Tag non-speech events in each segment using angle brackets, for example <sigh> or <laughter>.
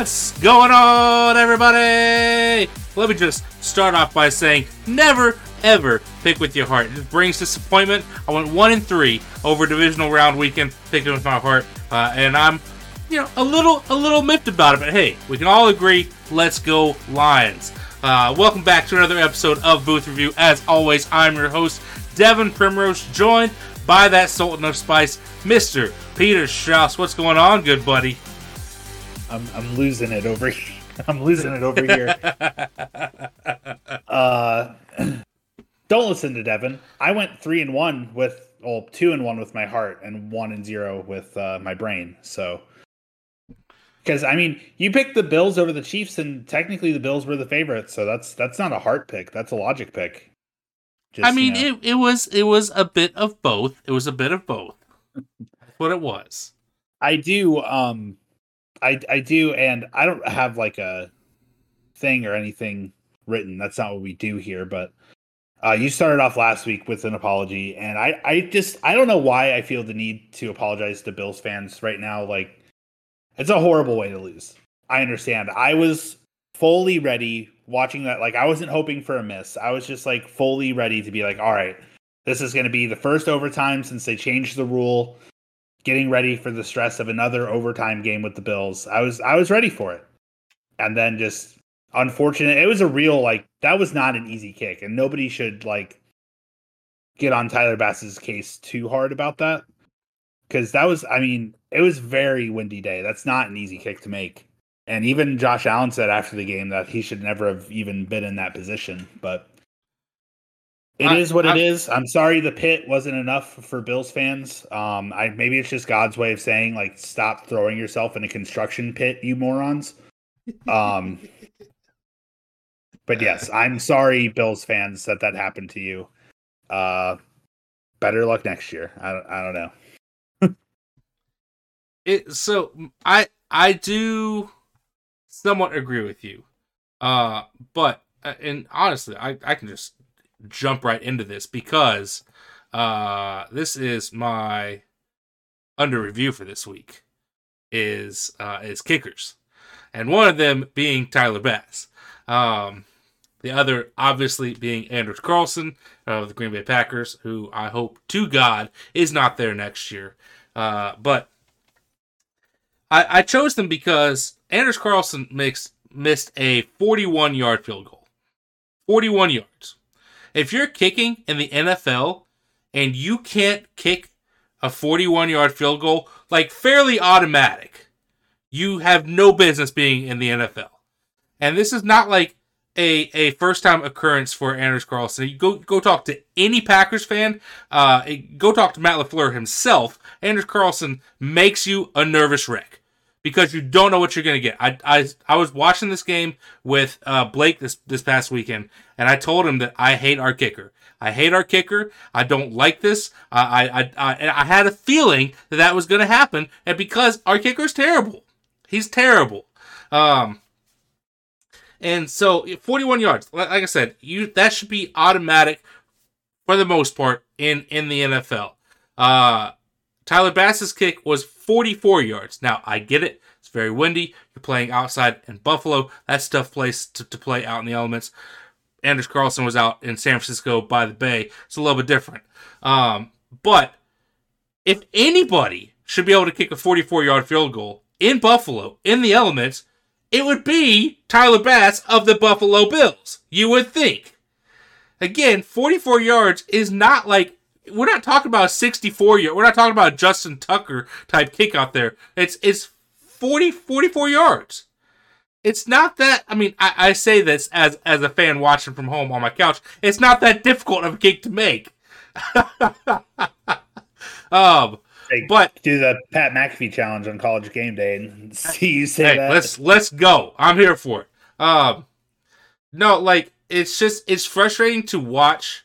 What's going on, everybody? Let me just start off by saying never, ever pick with your heart. It brings disappointment. I went one and three over divisional round weekend, picking with my heart, uh, and I'm, you know, a little, a little miffed about it. But hey, we can all agree. Let's go Lions. Uh, welcome back to another episode of Booth Review. As always, I'm your host, Devin Primrose, joined by that Sultan of Spice, Mr. Peter Strauss. What's going on, good buddy? I'm I'm losing it over here. <laughs> I'm losing it over here. <laughs> uh, <clears throat> don't listen to Devin. I went three and one with well, two and one with my heart, and one and zero with uh, my brain. So, because I mean, you picked the Bills over the Chiefs, and technically the Bills were the favorites. So that's that's not a heart pick. That's a logic pick. Just, I mean, you know. it it was it was a bit of both. It was a bit of both. <laughs> That's what it was. I do. Um, I I do, and I don't have like a thing or anything written. That's not what we do here. But uh, you started off last week with an apology, and I I just I don't know why I feel the need to apologize to Bills fans right now. Like it's a horrible way to lose. I understand. I was fully ready watching that. Like I wasn't hoping for a miss. I was just like fully ready to be like, all right, this is going to be the first overtime since they changed the rule getting ready for the stress of another overtime game with the Bills. I was I was ready for it. And then just unfortunate it was a real like that was not an easy kick and nobody should like get on Tyler Bass's case too hard about that. Cuz that was I mean, it was very windy day. That's not an easy kick to make. And even Josh Allen said after the game that he should never have even been in that position, but it I, is what I, it is. I'm sorry the pit wasn't enough for Bills fans. Um, I maybe it's just God's way of saying like stop throwing yourself in a construction pit, you morons. Um, but yes, I'm sorry, Bills fans, that that happened to you. Uh, better luck next year. I don't, I don't know. it so I I do somewhat agree with you. Uh, but uh, and honestly, I I can just jump right into this because uh, this is my under review for this week is uh, is kickers, and one of them being Tyler Bass. Um, the other, obviously, being Anders Carlson of the Green Bay Packers, who I hope to God is not there next year. Uh, but I, I chose them because Anders Carlson makes missed a 41 yard field goal. 41 yards. If you're kicking in the NFL and you can't kick a 41 yard field goal, like fairly automatic, you have no business being in the NFL. And this is not like a, a first time occurrence for Anders Carlson. You go go talk to any Packers fan. Uh, go talk to Matt LaFleur himself. Anders Carlson makes you a nervous wreck because you don't know what you're going to get. I, I, I was watching this game with uh, Blake this, this past weekend, and I told him that I hate our kicker. I hate our kicker. I don't like this. I, I, I, I had a feeling that that was going to happen, and because our kicker's terrible, he's terrible. Um, and so 41 yards, like I said, you that should be automatic for the most part in in the NFL. Uh, Tyler Bass's kick was 44 yards. Now, I get it. It's very windy. You're playing outside in Buffalo. That stuff plays to, to play out in the elements. Anders Carlson was out in San Francisco by the Bay. It's a little bit different. Um, but if anybody should be able to kick a 44 yard field goal in Buffalo, in the elements, it would be Tyler Bass of the Buffalo Bills. You would think. Again, 44 yards is not like we're not talking about a 64 year. We're not talking about a Justin Tucker type kick out there. It's it's 40 44 yards. It's not that. I mean, I, I say this as as a fan watching from home on my couch. It's not that difficult of a kick to make. <laughs> um, hey, but do the Pat McAfee challenge on College Game Day and <laughs> see you say hey, that. Let's let's go. I'm here for it. Um, no, like it's just it's frustrating to watch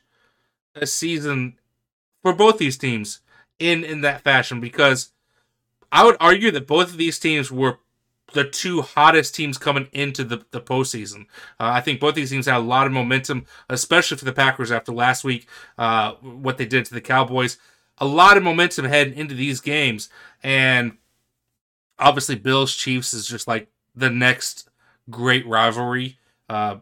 a season for both these teams in in that fashion because I would argue that both of these teams were the two hottest teams coming into the, the postseason. Uh, I think both these teams had a lot of momentum, especially for the Packers after last week, uh, what they did to the Cowboys. A lot of momentum heading into these games. And obviously, Bills Chiefs is just like the next great rivalry. Uh,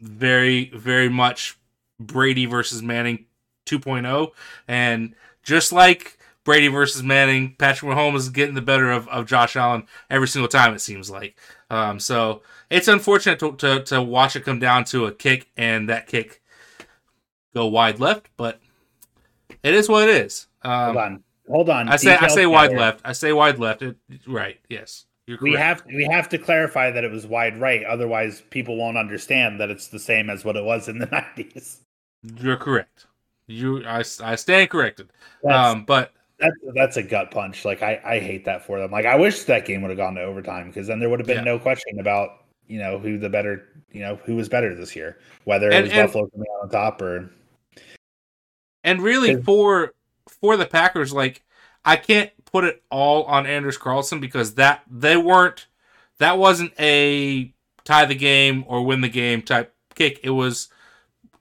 very, very much Brady versus Manning 2.0. And just like Brady versus Manning, Patrick Mahomes is getting the better of, of Josh Allen every single time, it seems like. Um, so it's unfortunate to, to, to watch it come down to a kick and that kick go wide left, but it is what it is. Um, hold on, hold on. I say I say wide left. I say wide left. It, right. Yes. we have we have to clarify that it was wide right. Otherwise, people won't understand that it's the same as what it was in the <laughs> nineties. You're correct. You, I, I stand corrected. um, but that's that's a gut punch. Like I, I hate that for them. Like I wish that game would have gone to overtime because then there would have been yeah. no question about you know who the better you know who was better this year, whether it was and, Buffalo coming out on top or. And really, for for the Packers, like I can't put it all on Anders Carlson because that they weren't that wasn't a tie the game or win the game type kick. It was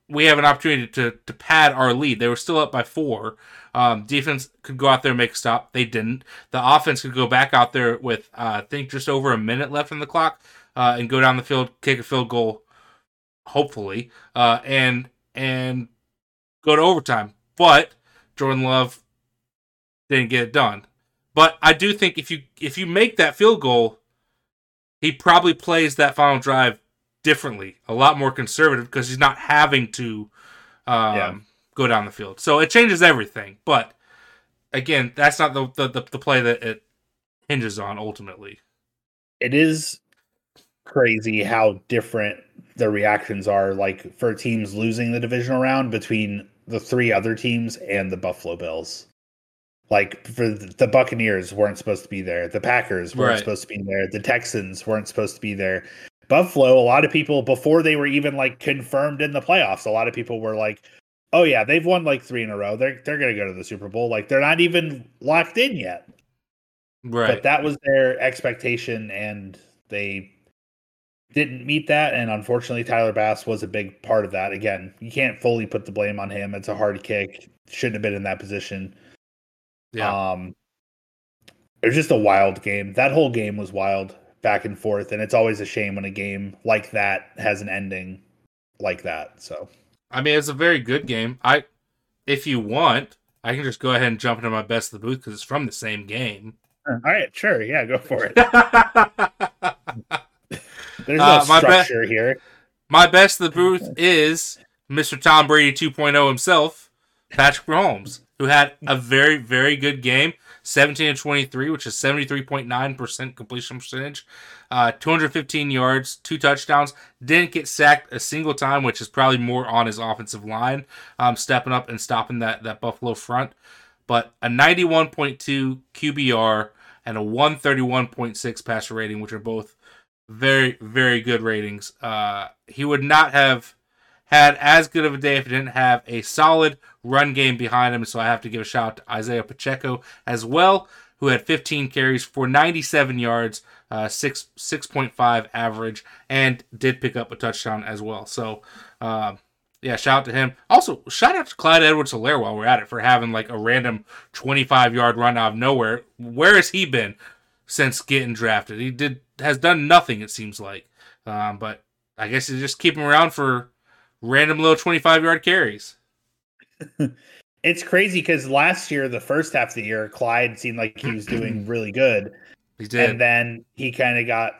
we have an opportunity to to pad our lead. They were still up by four. Um, defense could go out there and make a stop. They didn't. The offense could go back out there with uh, I think just over a minute left in the clock uh, and go down the field, kick a field goal, hopefully, uh, and and go to overtime. But Jordan Love didn't get it done. But I do think if you if you make that field goal, he probably plays that final drive differently, a lot more conservative because he's not having to um, yeah. go down the field. So it changes everything. But again, that's not the, the, the play that it hinges on ultimately. It is crazy how different the reactions are like for teams losing the divisional round between the three other teams and the Buffalo Bills. Like for the Buccaneers weren't supposed to be there. The Packers weren't right. supposed to be there. The Texans weren't supposed to be there. Buffalo, a lot of people before they were even like confirmed in the playoffs, a lot of people were like, "Oh yeah, they've won like 3 in a row. They're they're going to go to the Super Bowl. Like they're not even locked in yet." Right. But that was their expectation and they didn't meet that and unfortunately Tyler Bass was a big part of that. Again, you can't fully put the blame on him. It's a hard kick. Shouldn't have been in that position. Yeah. Um it was just a wild game. That whole game was wild back and forth, and it's always a shame when a game like that has an ending like that. So, I mean, it's a very good game. I, if you want, I can just go ahead and jump into my best of the booth because it's from the same game. All right, sure, yeah, go for it. <laughs> There's no uh, structure be- here. My best of the booth is Mr. Tom Brady 2.0 himself, Patrick Mahomes, who had a very, very good game. 17 and 23, which is 73.9% completion percentage, uh, 215 yards, two touchdowns. Didn't get sacked a single time, which is probably more on his offensive line, um, stepping up and stopping that, that Buffalo front. But a 91.2 QBR and a 131.6 passer rating, which are both very, very good ratings. Uh, he would not have had as good of a day if he didn't have a solid run game behind him. So I have to give a shout out to Isaiah Pacheco as well, who had 15 carries for 97 yards, uh, six 6.5 average, and did pick up a touchdown as well. So, uh, yeah, shout out to him. Also, shout out to Clyde Edwards Helaire while we're at it for having like a random 25 yard run out of nowhere. Where has he been since getting drafted? He did has done nothing, it seems like. Um, but I guess you just keep him around for random little 25 yard carries. <laughs> it's crazy because last year, the first half of the year, Clyde seemed like he was doing <clears throat> really good. He did. And then he kind of got,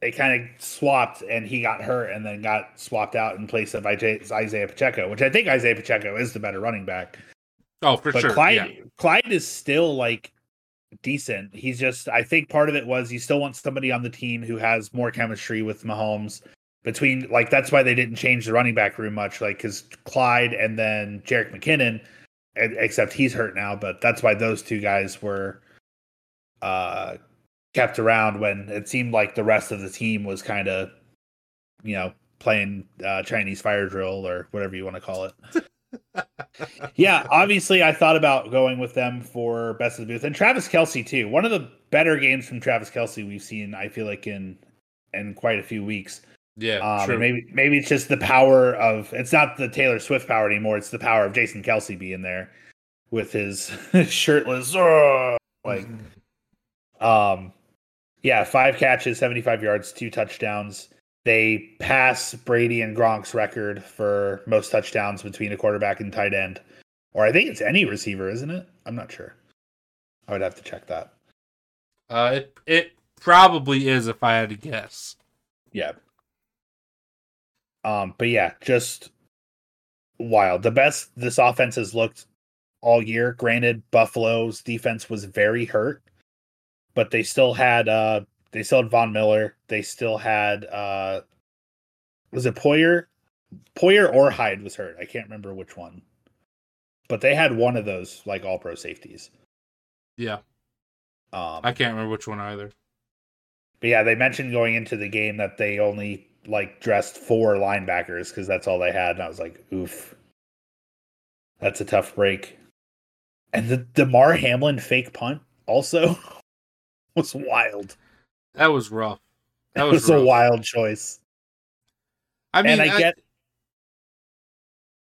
they kind of swapped and he got hurt and then got swapped out in place of Isaiah Pacheco, which I think Isaiah Pacheco is the better running back. Oh, for but sure. Clyde, yeah. Clyde is still like decent. He's just, I think part of it was he still wants somebody on the team who has more chemistry with Mahomes between like that's why they didn't change the running back room much like because clyde and then Jerick McKinnon except he's hurt now but that's why those two guys were uh kept around when it seemed like the rest of the team was kind of you know playing uh, chinese fire drill or whatever you want to call it. <laughs> Yeah obviously i thought about going with them for best of the booth and travis Kelce too. One of the better games from travis Kelce we've seen i feel like in in quite a few weeks yeah, um, maybe maybe it's just the power of it's not the Taylor Swift power anymore. It's the power of Jason Kelce being there with his <laughs> shirtless, like, um, Yeah, five catches, 75 yards, two touchdowns. They pass Brady and Gronk's record for most touchdowns between a quarterback and tight end. Or I think it's any receiver, isn't it? I'm not sure. I would have to check that. Uh, it it probably is if I had to guess. Yeah. Um, but yeah, just wild. The best this offense has looked all year. Granted, Buffalo's defense was very hurt, but they still had uh they still had Von Miller. They still had uh was it Poyer? Poyer or Hyde was hurt. I can't remember which one. But they had one of those like all pro safeties. Yeah. Um I can't remember which one either. But yeah, they mentioned going into the game that they only like dressed four linebackers because that's all they had, and I was like, oof, that's a tough break. And the Damar Hamlin fake punt also <laughs> was wild. That was rough. That was, was a wild choice. I mean, and I, I get.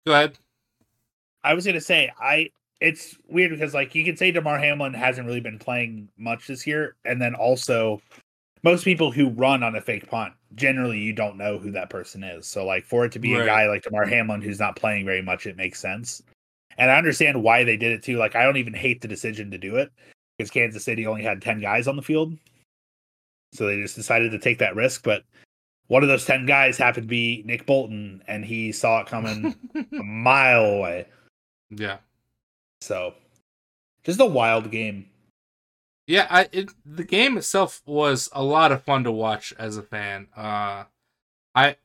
Go ahead. I was gonna say I. It's weird because like you can say Damar Hamlin hasn't really been playing much this year, and then also most people who run on a fake punt generally you don't know who that person is. So like for it to be right. a guy like Damar Hamlin who's not playing very much, it makes sense. And I understand why they did it too. Like I don't even hate the decision to do it because Kansas City only had ten guys on the field, so they just decided to take that risk. But one of those ten guys happened to be Nick Bolton, and he saw it coming a <laughs> mile away. Yeah. So, just a wild game. Yeah, I it, the game itself was a lot of fun to watch as a fan. Uh, I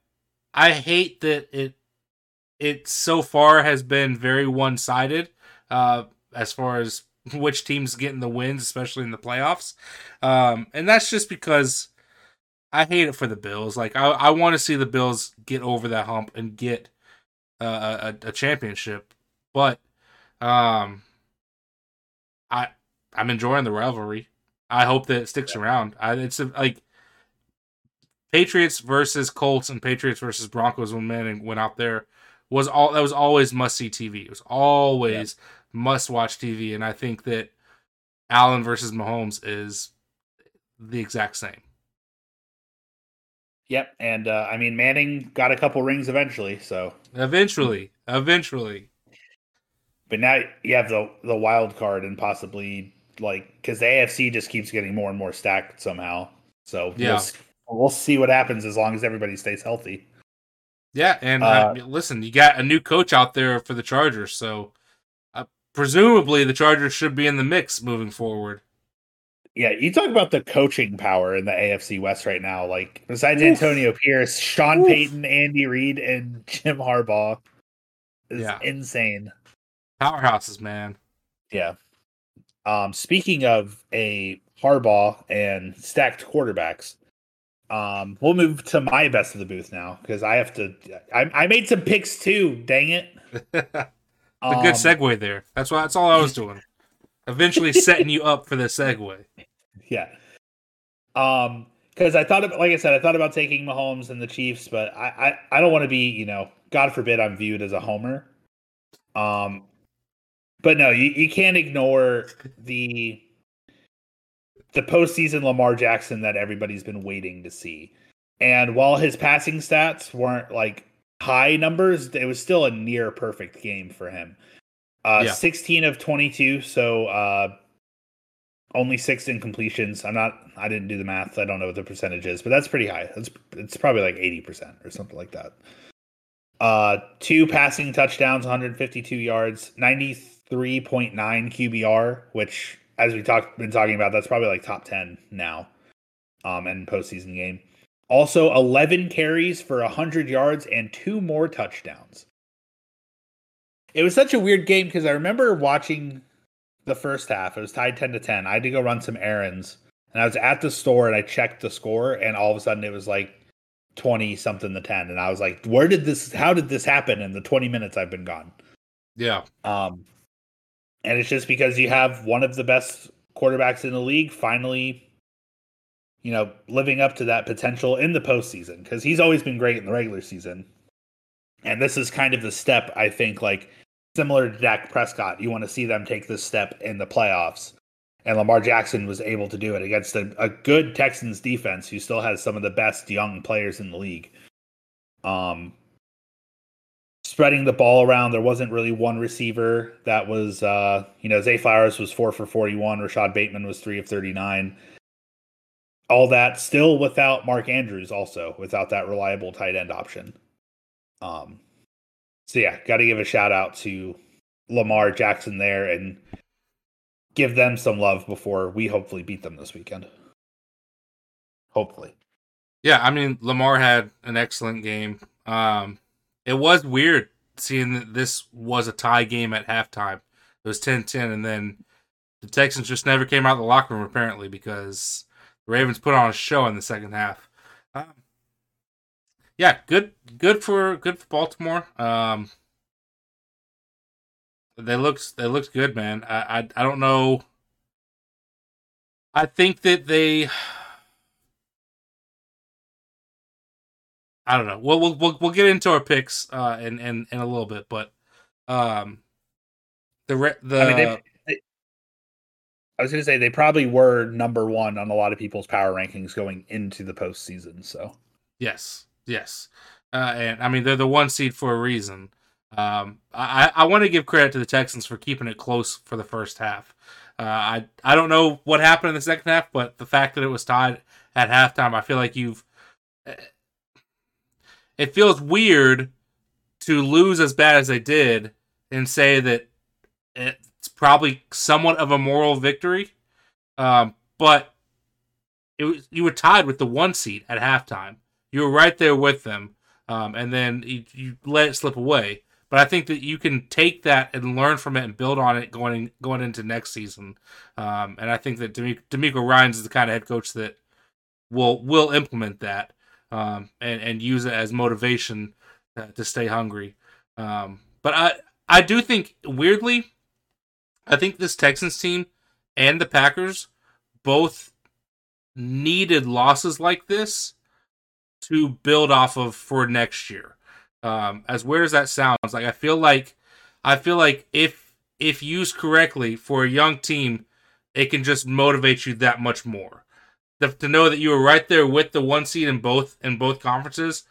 I hate that it it so far has been very one sided uh, as far as <laughs> which teams getting the wins, especially in the playoffs. Um, and that's just because I hate it for the Bills. Like I I want to see the Bills get over that hump and get uh, a, a championship, but um, I I'm enjoying the rivalry. I hope that it sticks yeah. around. I, it's a, like Patriots versus Colts and Patriots versus Broncos when Manning went out there was all that was always must see TV. It was always yeah. must watch TV, and I think that Allen versus Mahomes is the exact same. Yep, and uh, I mean Manning got a couple rings eventually, so eventually, eventually. But now you have the the wild card and possibly like because the AFC just keeps getting more and more stacked somehow. So yeah, we'll, we'll see what happens as long as everybody stays healthy. Yeah, and uh, uh, listen, you got a new coach out there for the Chargers, so uh, presumably the Chargers should be in the mix moving forward. Yeah, you talk about the coaching power in the AFC West right now. Like besides Oof. Antonio Pierce, Sean Oof. Payton, Andy Reid, and <laughs> Jim Harbaugh is yeah. insane. Powerhouses, man. Yeah. Um, speaking of a Harbaugh and stacked quarterbacks, um, we'll move to my best of the booth now because I have to. I, I made some picks too. Dang it! <laughs> a um, good segue there. That's why. That's all I was doing. Eventually <laughs> setting you up for the segue. Yeah. Um, because I thought, like I said, I thought about taking Mahomes and the Chiefs, but I, I, I don't want to be, you know, God forbid, I'm viewed as a homer. Um, but no, you, you can't ignore the the postseason Lamar Jackson that everybody's been waiting to see. And while his passing stats weren't like high numbers, it was still a near perfect game for him. Uh, yeah. 16 of 22, so uh, only six incompletions. I'm not, I didn't do the math. I don't know what the percentage is, but that's pretty high. It's, it's probably like 80% or something like that. Uh, two passing touchdowns, 152 yards, 93.9 QBR, which as we talked been talking about, that's probably like top ten now, um, and postseason game. Also, eleven carries for hundred yards and two more touchdowns. It was such a weird game because I remember watching the first half. It was tied ten to ten. I had to go run some errands, and I was at the store and I checked the score, and all of a sudden it was like twenty something to ten, and I was like, "Where did this? How did this happen?" In the twenty minutes I've been gone. Yeah. Um, and it's just because you have one of the best quarterbacks in the league finally, you know, living up to that potential in the postseason because he's always been great in the regular season. And this is kind of the step, I think, like similar to Dak Prescott. You want to see them take this step in the playoffs. And Lamar Jackson was able to do it against a, a good Texans defense who still has some of the best young players in the league. Um, spreading the ball around. There wasn't really one receiver that was, uh, you know, Zay Flowers was four for 41. Rashad Bateman was three of 39. All that still without Mark Andrews, also without that reliable tight end option. Um, so yeah, got to give a shout out to Lamar Jackson there and give them some love before we hopefully beat them this weekend. Hopefully. Yeah, I mean Lamar had an excellent game. Um, it was weird seeing that this was a tie game at halftime. It was 10-10 and then the Texans just never came out of the locker room apparently because the Ravens put on a show in the second half. Um, yeah, good good for good for Baltimore. Um, they looked they looked good, man. I, I I don't know. I think that they I don't know. We'll we'll we'll, we'll get into our picks uh in, in in a little bit, but um the re- the I, mean, they, they, I was going to say they probably were number one on a lot of people's power rankings going into the postseason. So yes, yes, uh, and I mean they're the one seed for a reason. Um, I I want to give credit to the Texans for keeping it close for the first half. Uh, I I don't know what happened in the second half, but the fact that it was tied at halftime, I feel like you've it feels weird to lose as bad as they did and say that it's probably somewhat of a moral victory. Um, but it was you were tied with the one seat at halftime. You were right there with them, um, and then you, you, let it slip away. But I think that you can take that and learn from it and build on it going going into next season. Um, and I think that DeMeco Ryans is the kind of head coach that will will implement that um, and and use it as motivation uh, to stay hungry. Um, but I I do think weirdly, I think this Texans team and the Packers both needed losses like this to build off of for next year. Um, as weird as that sounds, like I feel like I feel like if if used correctly for a young team, it can just motivate you that much more to know that you were right there with the one seed in both in both conferences,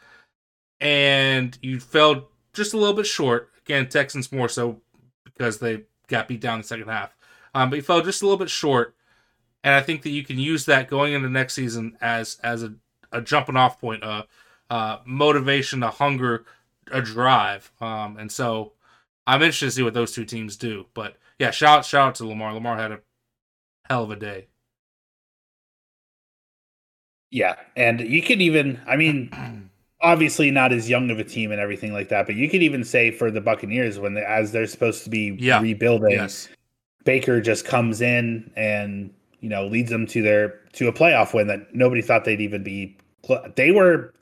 and you fell just a little bit short. Again, Texans more so because they got beat down the second half, um, but you fell just a little bit short. And I think that you can use that going into next season as as a, a jumping off point, a uh, motivation, a hunger, a drive. Um, and so I'm interested to see what those two teams do. But yeah, shout shout out to Lamar. Lamar had a hell of a day. Yeah, and you could even, I mean, obviously not as young of a team and everything like that, but you could even say for the Buccaneers when they, as they're supposed to be yeah. rebuilding, yes. Baker just comes in and you know leads them to their to a playoff win that nobody thought they'd even be. They were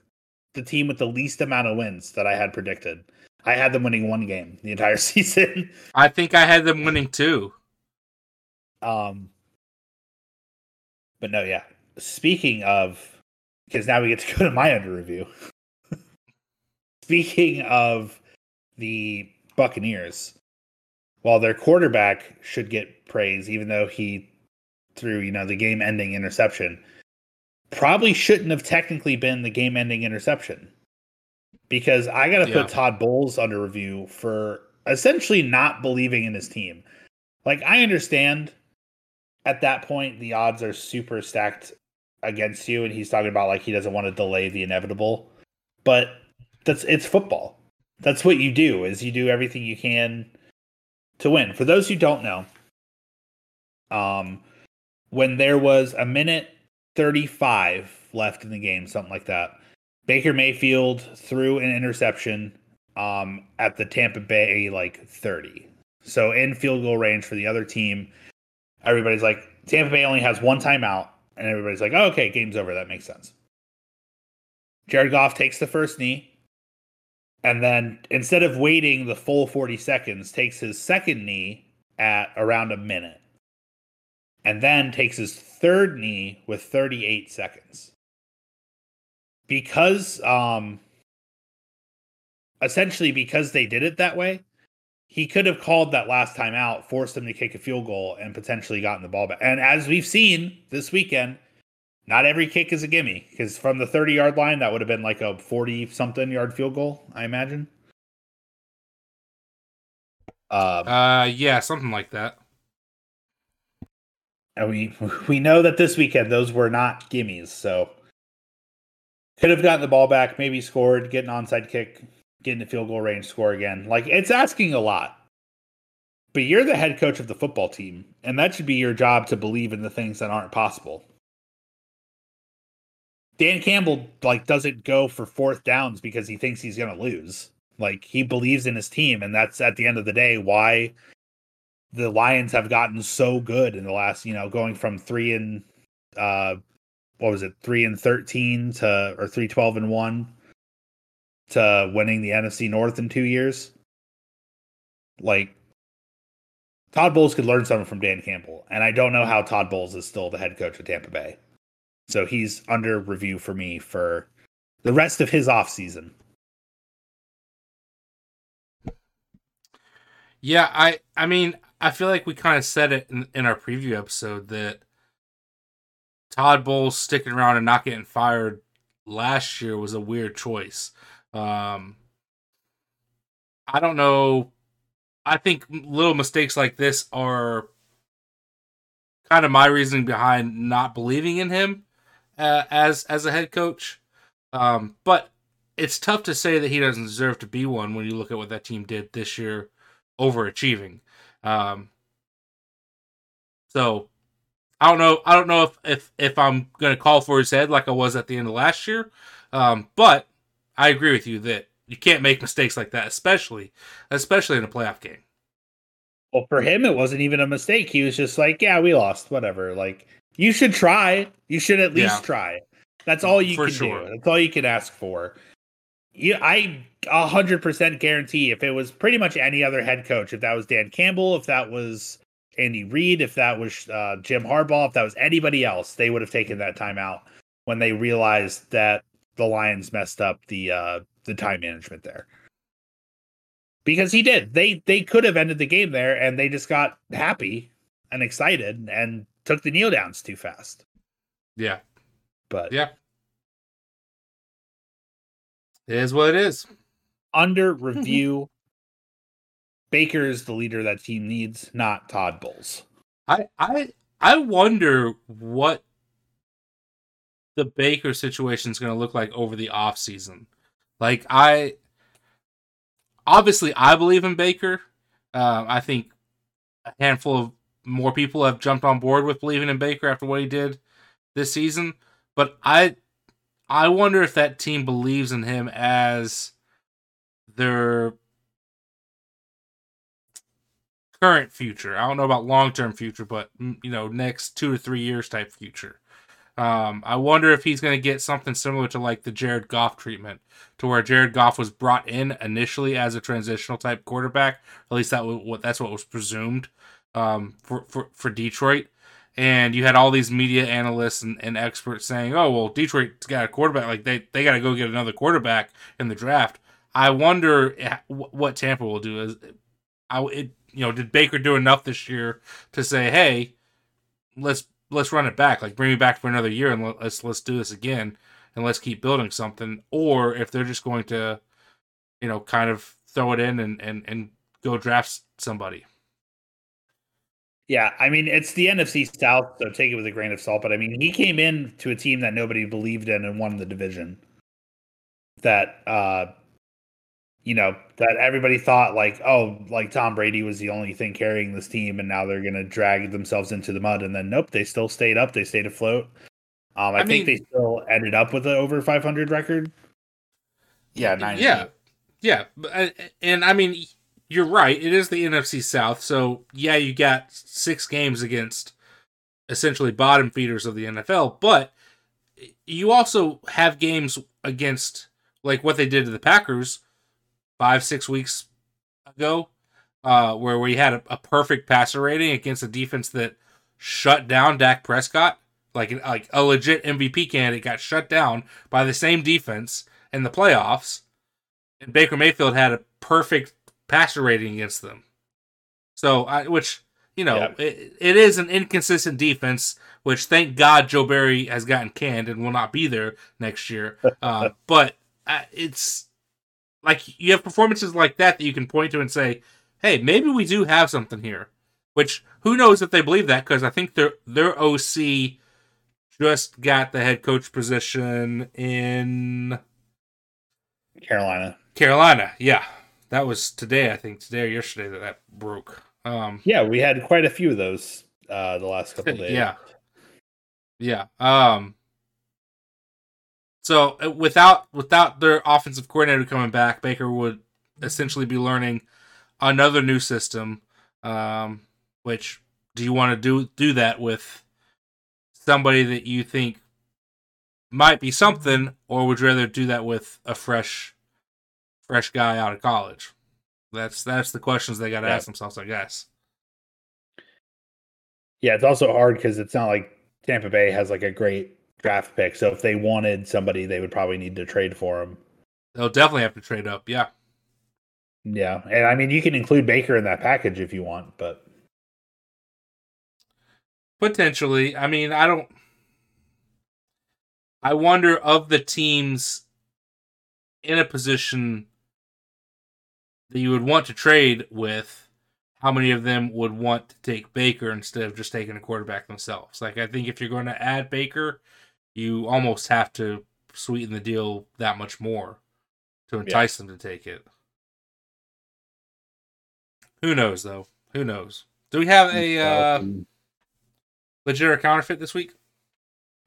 the team with the least amount of wins that I had predicted. I had them winning one game the entire <laughs> season. I think I had them winning two. Um, but no, yeah, speaking of, because now we get to go to my under review. <laughs> speaking of the Buccaneers, while their quarterback should get praise, even though he threw, you know, the game ending interception, probably shouldn't have technically been the game ending interception. Because I got to yeah. put Todd Bowles under review for essentially not believing in his team. Like, I understand at that point the odds are super stacked against you and he's talking about like he doesn't want to delay the inevitable. But that's it's football. That's what you do is you do everything you can to win. For those who don't know um when there was a minute 35 left in the game something like that baker mayfield threw an interception um at the tampa bay like 30 so in field goal range for the other team everybody's like tampa bay only has one timeout and everybody's like, oh, okay, game's over. That makes sense. Jared Goff takes the first knee. And then instead of waiting the full 40 seconds, takes his second knee at around a minute. And then takes his third knee with 38 seconds. Because um essentially because they did it that way, he could have called that last time out, forced them to kick a field goal, and potentially gotten the ball back. And as we've seen this weekend, not every kick is a gimme because from the 30 yard line, that would have been like a 40 something yard field goal, I imagine. Um, uh, yeah, something like that. And we <laughs> we know that this weekend those were not gimmies, so could have gotten the ball back, maybe scored, get an onside kick, get in the field goal range, score again. Like it's asking a lot. But you're the head coach of the football team, and that should be your job to believe in the things that aren't possible. Dan Campbell like doesn't go for fourth downs because he thinks he's going to lose. Like he believes in his team and that's at the end of the day why the Lions have gotten so good in the last, you know, going from 3 and uh what was it? 3 and 13 to or 312 and 1 to winning the NFC North in 2 years. Like Todd Bowles could learn something from Dan Campbell, and I don't know how Todd Bowles is still the head coach of Tampa Bay. So he's under review for me for the rest of his off season. Yeah, I I mean, I feel like we kind of said it in, in our preview episode that Todd Bowles sticking around and not getting fired last year was a weird choice. Um, I don't know. I think little mistakes like this are kind of my reasoning behind not believing in him uh, as as a head coach. Um, but it's tough to say that he doesn't deserve to be one when you look at what that team did this year, overachieving. Um, so I don't know. I don't know if if if I'm going to call for his head like I was at the end of last year. Um, but I agree with you that you can't make mistakes like that, especially especially in a playoff game. Well, for him, it wasn't even a mistake. He was just like, "Yeah, we lost. Whatever." Like you should try. You should at least yeah. try. That's all you for can sure. do. That's all you can ask for. Yeah, I a hundred percent guarantee if it was pretty much any other head coach, if that was Dan Campbell, if that was Andy Reid, if that was uh, Jim Harbaugh, if that was anybody else, they would have taken that time out when they realized that the Lions messed up the uh, the time management there. Because he did. They they could have ended the game there and they just got happy and excited and took the kneel downs too fast. Yeah. But yeah. It is what it is. Under <laughs> review, Baker is the leader that team needs, not Todd Bowles. I I I wonder what the Baker situation is going to look like over the off season. Like I obviously I believe in Baker. Uh, I think a handful of more people have jumped on board with believing in Baker after what he did this season. But I I wonder if that team believes in him as their current future. I don't know about long term future, but mm, you know, next two to three years type future. Um, I wonder if he's going to get something similar to like the Jared Goff treatment, to where Jared Goff was brought in initially as a transitional type quarterback. At least that was what that's what was presumed um, for, for, for Detroit. And you had all these media analysts and, and experts saying, "Oh, well, Detroit's got a quarterback. Like they, they got to go get another quarterback in the draft." I wonder what Tampa will do. Is I it you know did Baker do enough this year to say, "Hey, let's let's run it back. Like bring me back for another year and let's let's do this again and let's keep building something." Or if they're just going to, you know, kind of throw it in and and and go draft somebody. Yeah, I mean it's the NFC South, so take it with a grain of salt. But I mean, he came in to a team that nobody believed in and won the division. That uh, you know, that everybody thought like, oh, like Tom Brady was the only thing carrying this team, and now they're gonna drag themselves into the mud. And then nope, they still stayed up. They stayed afloat. Um, I, I think mean, they still ended up with an over 500 record. Yeah, 90. yeah, yeah. Uh, and I mean, you're right. It is the NFC South. So, yeah, you got six games against essentially bottom feeders of the NFL, but you also have games against like what they did to the Packers five, six weeks ago, uh, where we had a, a perfect passer rating against a defense that shut down Dak Prescott. Like, like a legit MVP candidate got shut down by the same defense in the playoffs. And Baker Mayfield had a perfect passer rating against them. So, I, which you know, Yeah. it, it is an inconsistent defense. Which thank God Joe Barry has gotten canned and will not be there next year. Uh, <laughs> but uh, it's like you have performances like that that you can point to and say, "Hey, maybe we do have something here." Which who knows if they believe that because I think their their OC just got the head coach position in Carolina. Carolina. Yeah, that was today. I think today or yesterday that that broke. Um, Yeah, we had quite a few of those uh, the last couple <laughs> days. yeah, yeah. Um, so uh, without without their offensive coordinator coming back, Baker would essentially be learning another new system. Um, which do you want to do do that with somebody that you think might be something, or would you rather do that with a fresh fresh guy out of college? That's that's the questions they got to Yeah. ask themselves, I guess. Yeah, it's also hard because it's not like Tampa Bay has like a great draft pick. So if they wanted somebody, they would probably need to trade for him. They'll definitely have to trade up. Yeah. Yeah, and I mean you can include Baker in that package if you want, but Potentially. I mean, I don't. I wonder of the teams in a position that you would want to trade with, how many of them would want to take Baker instead of just taking a quarterback themselves? Like, I think if you're going to add Baker, you almost have to sweeten the deal that much more to entice them to take it. Who knows, though? Who knows? Do we have a uh, legit or counterfeit this week?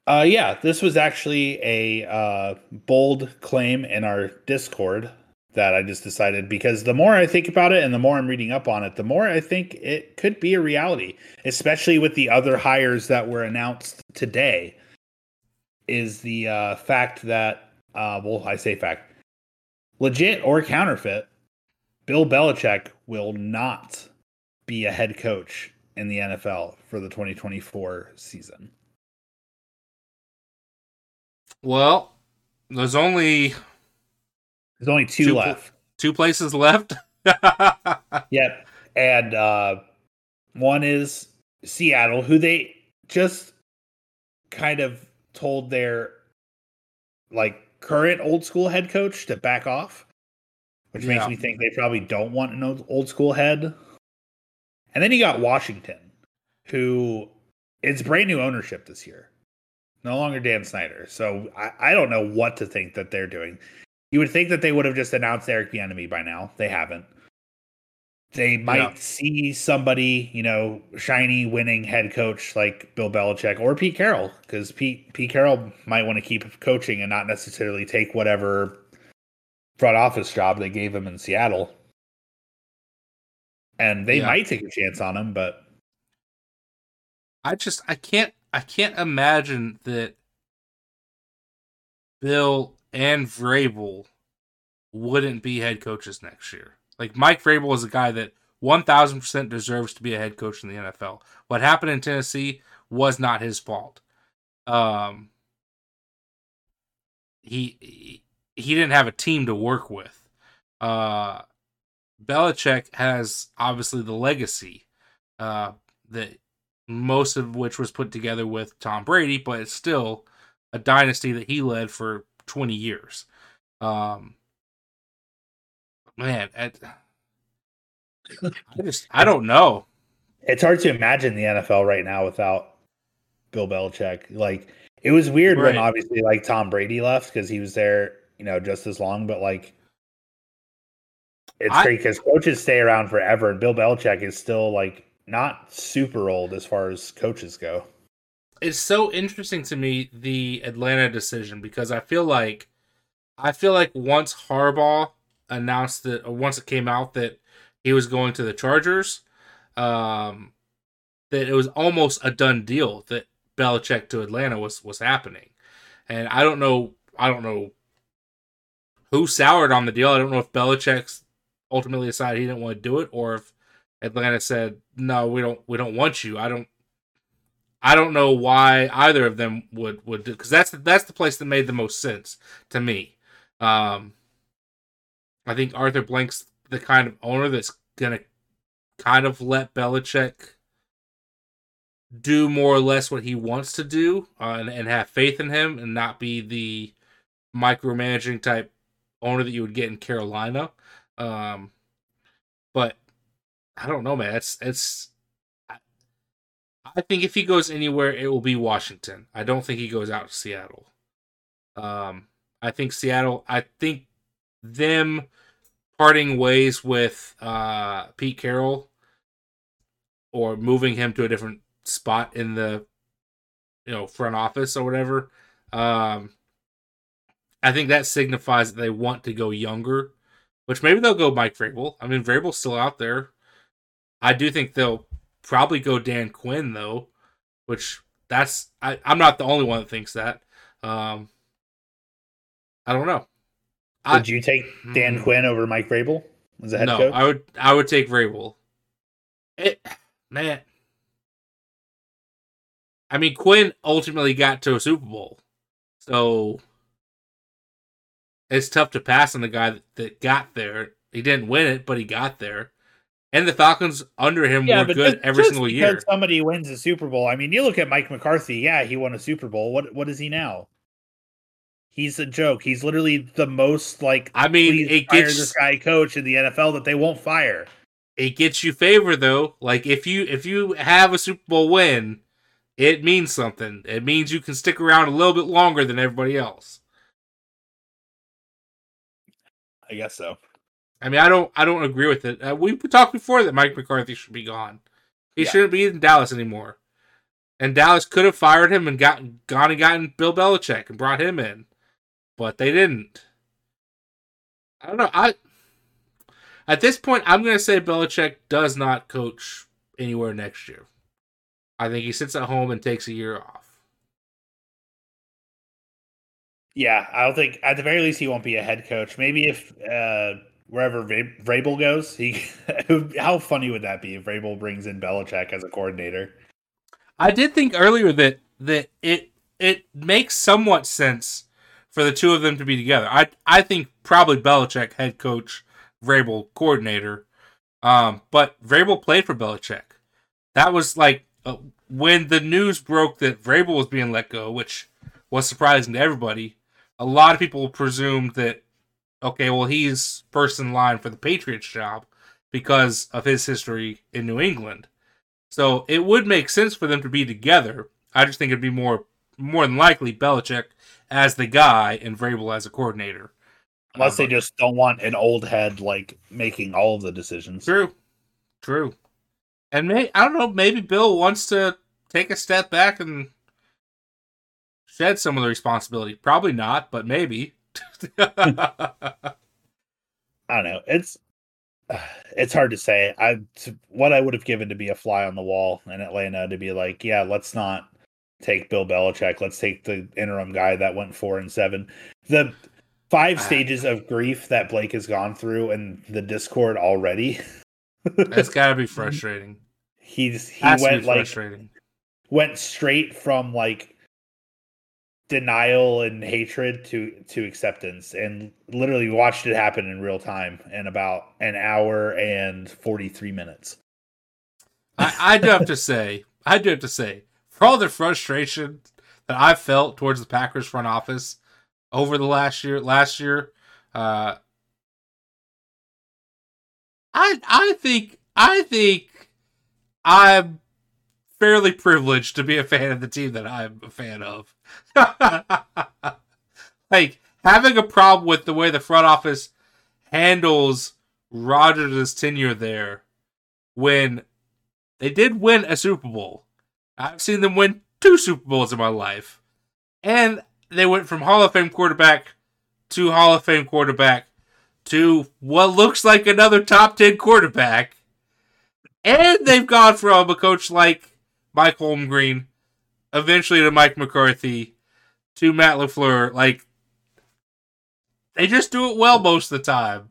Uh, yeah, this was actually a uh, bold claim in our Discord that I just decided because the more I think about it and the more I'm reading up on it, the more I think it could be a reality, especially with the other hires that were announced today. Is the uh, fact that, uh, well, I say fact, legit or counterfeit, Bill Belichick will not be a head coach in the NFL for the 2024 season. Well, there's only There's only two, Two pl- left. two places left. <laughs> Yep. And uh one is Seattle, who they just kind of told their like current old school head coach to back off, which makes me think they probably don't want an old, old school head. And then you got Washington, who it's brand new ownership this year. No longer Dan Snyder. So I, I don't know what to think that they're doing. You would think that they would have just announced Eric Bieniemy by now. They haven't. They might Yeah. see somebody, you know, shiny winning head coach like Bill Belichick or Pete Carroll, because Pete Pete Carroll might want to keep coaching and not necessarily take whatever front office job they gave him in Seattle. And they Yeah. might take a chance on him, but I just I can't I can't imagine that Bill and Vrabel wouldn't be head coaches next year. Like Mike Vrabel is a guy that one thousand percent deserves to be a head coach in the NFL. What happened in Tennessee was not his fault. Um, he, he didn't have a team to work with. Uh, Belichick has obviously the legacy uh, that most of which was put together with Tom Brady, but it's still a dynasty that he led for 20 years. Um, man, I, I just I <laughs> don't know. it's hard to imagine the NFL right now without Bill Belichick. Like it was weird when obviously like Tom Brady left because he was there, you know, just as long. But like, it's I- great because coaches stay around forever, and Bill Belichick is still like not super old as far as coaches go. It's so interesting to me the Atlanta decision because I feel like I feel like once Harbaugh announced that once it came out that he was going to the Chargers, um, that it was almost a done deal that Belichick to Atlanta was was happening, and I don't know I don't know who soured on the deal. I don't know if Belichick ultimately decided he didn't want to do it or if Atlanta said no, we don't we don't want you. I don't I don't know why either of them would would do because that's that's the place that made the most sense to me. Um, I think Arthur Blank's the kind of owner that's gonna kind of let Belichick do more or less what he wants to do uh, and, and have faith in him and not be the micromanaging type owner that you would get in Carolina. Um, but I don't know, man. It's it's. I think if he goes anywhere, it will be Washington. I don't think he goes out to Seattle. Um, I think Seattle. I think them parting ways with uh, Pete Carroll or moving him to a different spot in the you know front office or whatever. Um, I think that signifies that they want to go younger, which maybe they'll go Mike Vrabel. I mean, Vrabel's still out there. I do think they'll probably go Dan Quinn though, which that's I, I'm not the only one that thinks that. Um, I don't know. Would I, you take Dan hmm. Quinn over Mike Vrabel as a head no, coach? I would. I would take Vrabel. It man. I mean, Quinn ultimately got to a Super Bowl, so it's tough to pass on the guy that, that got there. He didn't win it, but he got there. And the Falcons under him yeah, were good just, every just single year. Somebody wins a Super Bowl. I mean, you look at Mike McCarthy. Yeah, he won a Super Bowl. What what is he now? He's a joke. He's literally the most like. I mean, it gets this guy coach in the NFL that they won't fire. It gets you favor though. Like if you if you have a Super Bowl win, it means something. It means you can stick around a little bit longer than everybody else. I guess so. I mean, I don't, I don't agree with it. Uh, we talked before that Mike McCarthy should be gone. He yeah. shouldn't be in Dallas anymore. And Dallas could have fired him and got gone and gotten Bill Belichick and brought him in, but they didn't. I don't know. I at this point, I'm going to say Belichick does not coach anywhere next year. I think he sits at home and takes a year off. Yeah, I don't think at the very least he won't be a head coach. Maybe if uh, wherever Vrabel goes, he <laughs> how funny would that be if Vrabel brings in Belichick as a coordinator? I did think earlier that that it it makes somewhat sense for the two of them to be together. I I think probably Belichick head coach, Vrabel coordinator. Um, but Vrabel played for Belichick. That was like uh, when the news broke that Vrabel was being let go, which was surprising to everybody a lot of people presumed that okay, well he's first in line for the Patriots job because of his history in New England. So it would make sense for them to be together. I just think it'd be more more than likely Belichick as the guy and Vrabel as a coordinator. Unless they um, just don't want an old head like making all of the decisions. True. True. And may I don't know, maybe Bill wants to take a step back and shed some of the responsibility. Probably not, but maybe. <laughs> I don't know. It's <sighs> it's hard to say. I what I would have given to be a fly on the wall in Atlanta to be like, yeah, let's not take Bill Belichick. Let's take the interim guy that went four and seven. The five ah. stages of grief that Blake has gone through and the Discord already. <laughs> That's gotta be frustrating. He's he went like went straight from like denial and hatred to to acceptance and literally watched it happen in real time in about an hour and 43 minutes I, I do have to say i do have to say for all the frustration that i've felt towards the packers front office over the last year last year uh i i think i think i'm fairly privileged to be a fan of the team that I'm a fan of. <laughs> like having a problem with the way the front office handles Rodgers' tenure there when they did win a Super Bowl. I've seen them win two Super Bowls in my life. And they went from Hall of Fame quarterback to Hall of Fame quarterback to what looks like another top 10 quarterback. And they've gone from a coach like Mike Holmgren eventually to Mike McCarthy, to Matt LaFleur. Like they just do it well most of the time.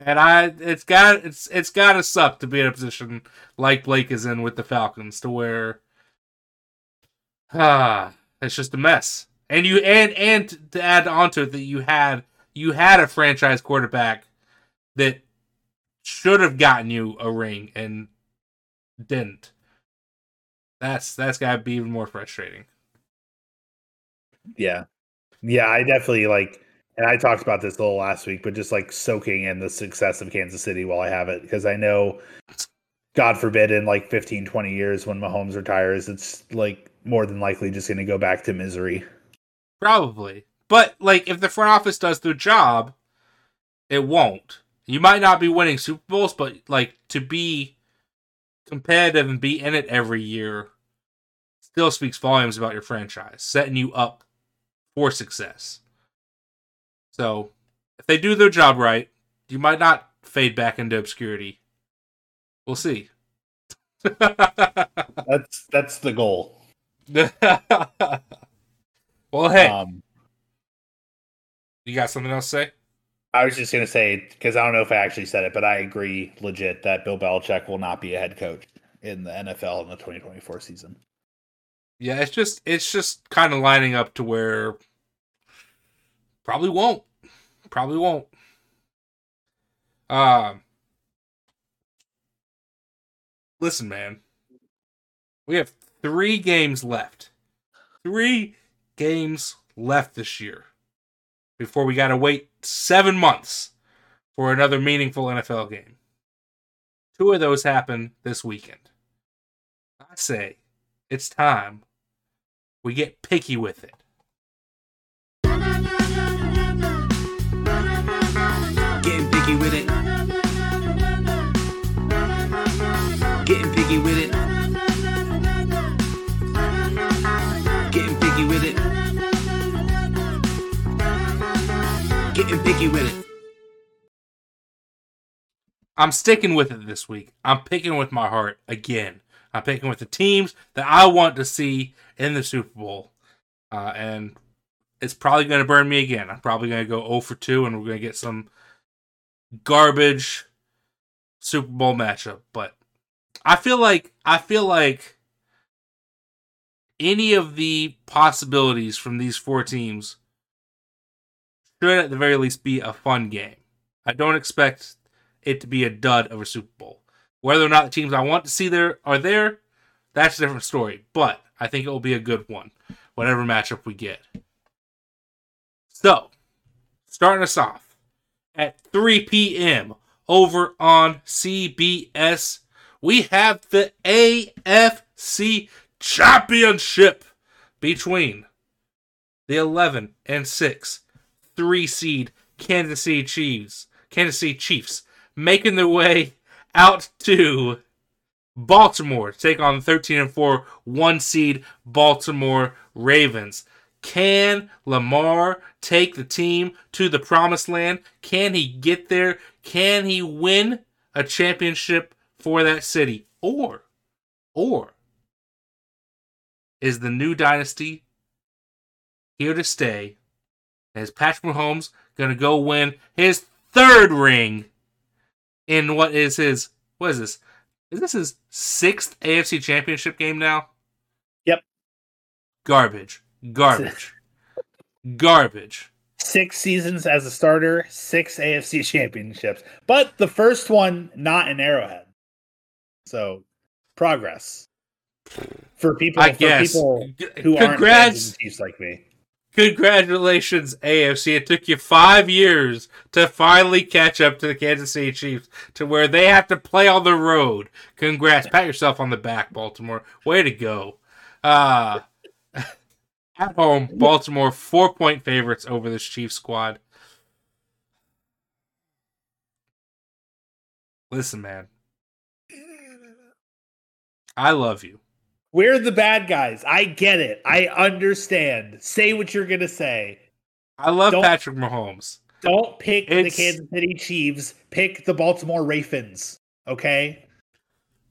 And I it's got it's it's gotta suck to be in a position like Blake is in with the Falcons to where ah it's just a mess. And you and and to add on to it that you had you had a franchise quarterback that should have gotten you a ring and didn't. That's that's gotta be even more frustrating. Yeah. Yeah, I definitely like and I talked about this a little last week, but just like soaking in the success of Kansas City while I have it because I know God forbid in like 15, 20 years when Mahomes retires, it's like more than likely just going to go back to misery. Probably. But like if the front office does their job, it won't. You might not be winning Super Bowls, but like to be competitive and be in it every year still speaks volumes about your franchise, setting you up for success. So, if they do their job right, you might not fade back into obscurity. We'll see. <laughs> that's that's the goal. <laughs> well, hey, um, you got something else to say? I was just gonna say because I don't know if I actually said it, but I agree legit that Bill Belichick will not be a head coach in the NFL in the 2024 season. Yeah, it's just it's just kind of lining up to where Probably won't. Probably won't. Um. Listen, man. We have three games left. Three games left this year before we got to wait seven months for another meaningful NFL game. Two of those happen this weekend. I say it's time we get picky with it. Getting picky with it. Getting picky with it. Getting picky with it. I'm sticking with it this week. I'm picking with my heart again. I'm picking with the teams that I want to see in the Super Bowl. Uh, and it's probably going to burn me again. I'm probably going to go 0 for 2, and we're going to get some garbage Super Bowl matchup, but I feel like I feel like any of the possibilities from these four teams should at the very least be a fun game. I don't expect it to be a dud of a Super Bowl. Whether or not the teams I want to see there are there, that's a different story. But I think it will be a good one, whatever matchup we get. So, starting us off, at 3 p.m. over on CBS. We have the AFC Championship between the 11 and 6 3 seed Kansas City Chiefs. Kansas City Chiefs making their way out to Baltimore to take on the 13 and 4 1 seed Baltimore Ravens. Can Lamar take the team to the promised land? Can he get there? Can he win a championship for that city? Or, or is the new dynasty here to stay? Is Patrick Mahomes going to go win his third ring in what is his, what is this? Is this his sixth AFC championship game now? Yep. Garbage. Garbage. <laughs> Garbage. Six seasons as a starter, six AFC championships, but the first one not in Arrowhead. So, progress for people. I for guess. people who Congrats. aren't Chiefs like me. Congratulations, AFC. It took you five years to finally catch up to the Kansas City Chiefs to where they have to play on the road. Congrats. Pat yourself on the back, Baltimore. Way to go. Uh, <laughs> at home, Baltimore four point favorites over this Chiefs squad. Listen, man. I love you. We're the bad guys. I get it. I understand. Say what you're gonna say. I love Don't- Patrick Mahomes. Don't pick the Kansas City Chiefs. Pick the Baltimore Ravens. Okay.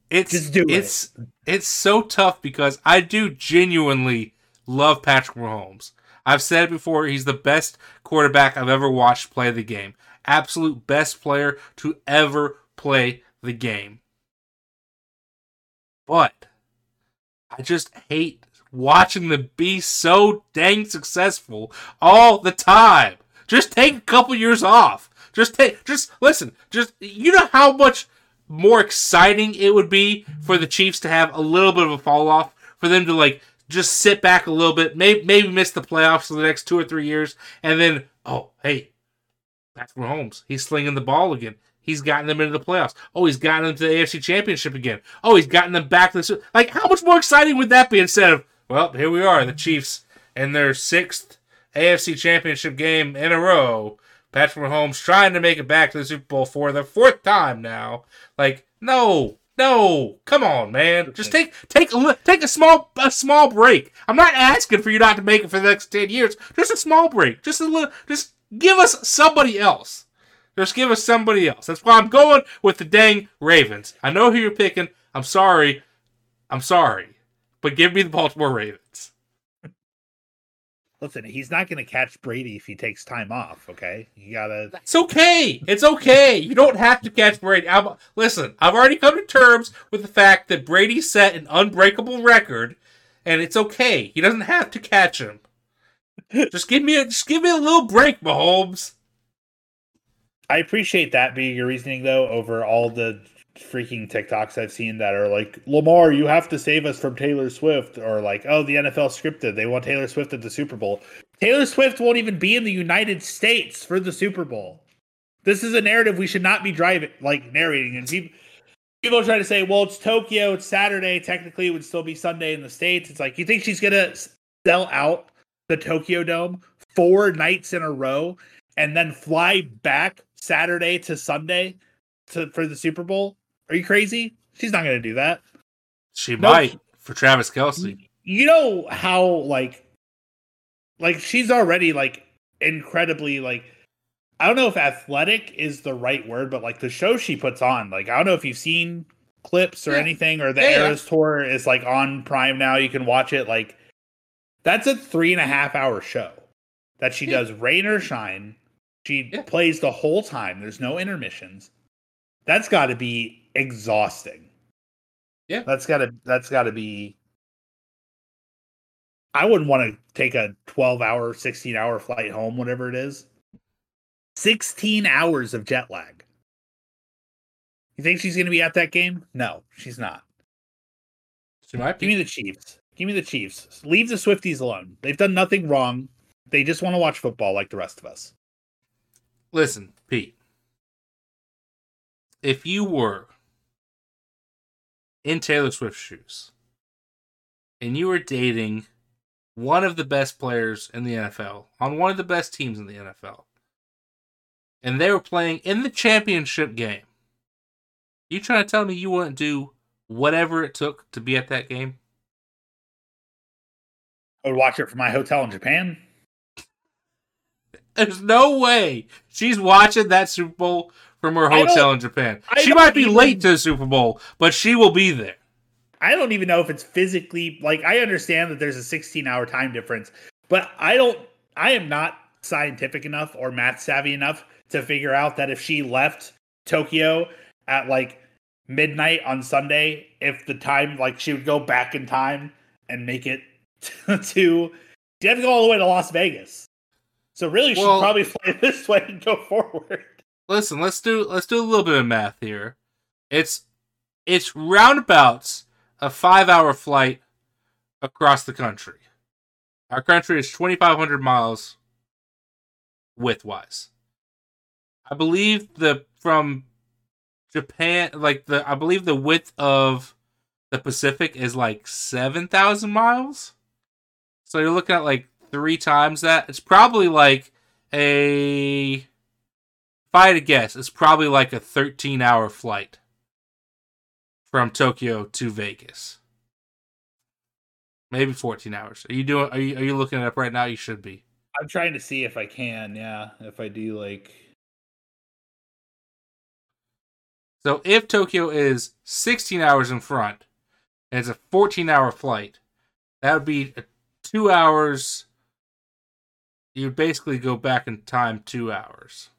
It's Just do it. it's it's so tough because I do genuinely love Patrick Mahomes. I've said it before, he's the best quarterback I've ever watched play the game. Absolute best player to ever play the game. But I just hate watching them be so dang successful all the time. Just take a couple years off. Just take, just listen. Just you know how much more exciting it would be for the Chiefs to have a little bit of a fall off, for them to like just sit back a little bit, maybe maybe miss the playoffs for the next two or three years, and then oh hey, Patrick Mahomes, he's slinging the ball again. He's gotten them into the playoffs. Oh, he's gotten them to the AFC Championship again. Oh, he's gotten them back to the Super like. How much more exciting would that be instead of well, here we are, the Chiefs in their sixth AFC Championship game in a row. Patrick Mahomes trying to make it back to the Super Bowl for the fourth time now. Like, no, no, come on, man. Just take take a take a small a small break. I'm not asking for you not to make it for the next ten years. Just a small break. Just a little. Just give us somebody else. Just give us somebody else. That's why I'm going with the dang Ravens. I know who you're picking. I'm sorry. I'm sorry, but give me the Baltimore Ravens. Listen, he's not going to catch Brady if he takes time off. Okay, you gotta. It's okay. It's okay. You don't have to catch Brady. I'm, listen, I've already come to terms with the fact that Brady set an unbreakable record, and it's okay. He doesn't have to catch him. just give me a just give me a little break, Mahomes. I appreciate that being your reasoning, though, over all the freaking TikToks I've seen that are like, Lamar, you have to save us from Taylor Swift, or like, oh, the NFL scripted. They want Taylor Swift at the Super Bowl. Taylor Swift won't even be in the United States for the Super Bowl. This is a narrative we should not be driving, like narrating. And people, people try to say, well, it's Tokyo, it's Saturday. Technically, it would still be Sunday in the States. It's like, you think she's going to sell out the Tokyo Dome four nights in a row and then fly back Saturday to Sunday to, for the Super Bowl? Are you crazy? She's not going to do that. She no, might for Travis Kelce. You know how like like she's already like incredibly like I don't know if athletic is the right word, but like the show she puts on, like I don't know if you've seen clips or yeah. anything, or the yeah, Eras yeah. tour is like on Prime now. You can watch it. Like that's a three and a half hour show that she does rain or shine. She plays the whole time. There's no intermissions. That's got to be exhausting. Yeah. That's got to that's got to be I wouldn't want to take a 12 hour, 16 hour flight home, whatever it is. 16 hours of jet lag. You think she's going to be at that game? No, she's not. She might be. Give me the Chiefs. Give me the Chiefs. Leave the Swifties alone. They've done nothing wrong. They just want to watch football like the rest of us. Listen, Pete. If you were in Taylor Swift's shoes and you were dating one of the best players in the NFL on one of the best teams in the NFL, and they were playing in the championship game, you trying to tell me you wouldn't do whatever it took to be at that game? I would watch it from my hotel in Japan. <laughs> There's no way she's watching that Super Bowl from her hotel in Japan. she might be even, late to the Super Bowl, but she will be there. I don't even know if it's physically like I understand that there's a 16 hour time difference, but I don't I am not scientific enough or math savvy enough to figure out that if she left Tokyo at like midnight on Sunday, if the time like she would go back in time and make it <laughs> to she have to go all the way to Las Vegas. So really, well, she'd probably <laughs> fly this way and go forward listen, let's do let's do a little bit of math here. It's it's roundabouts a five hour flight across the country. Our country is twenty five hundred miles width wise. I believe the from Japan like the I believe the width of the Pacific is like seven thousand miles. So you're looking at like three times that. It's probably like a if I had to guess, it's probably like a 13 hour flight from Tokyo to Vegas. Maybe 14 hours. Are you doing are you are you looking it up right now? You should be. I'm trying to see if I can, yeah. If I do like So if Tokyo is 16 hours in front and it's a 14 hour flight, that would be 2 hours you basically go back in time 2 hours.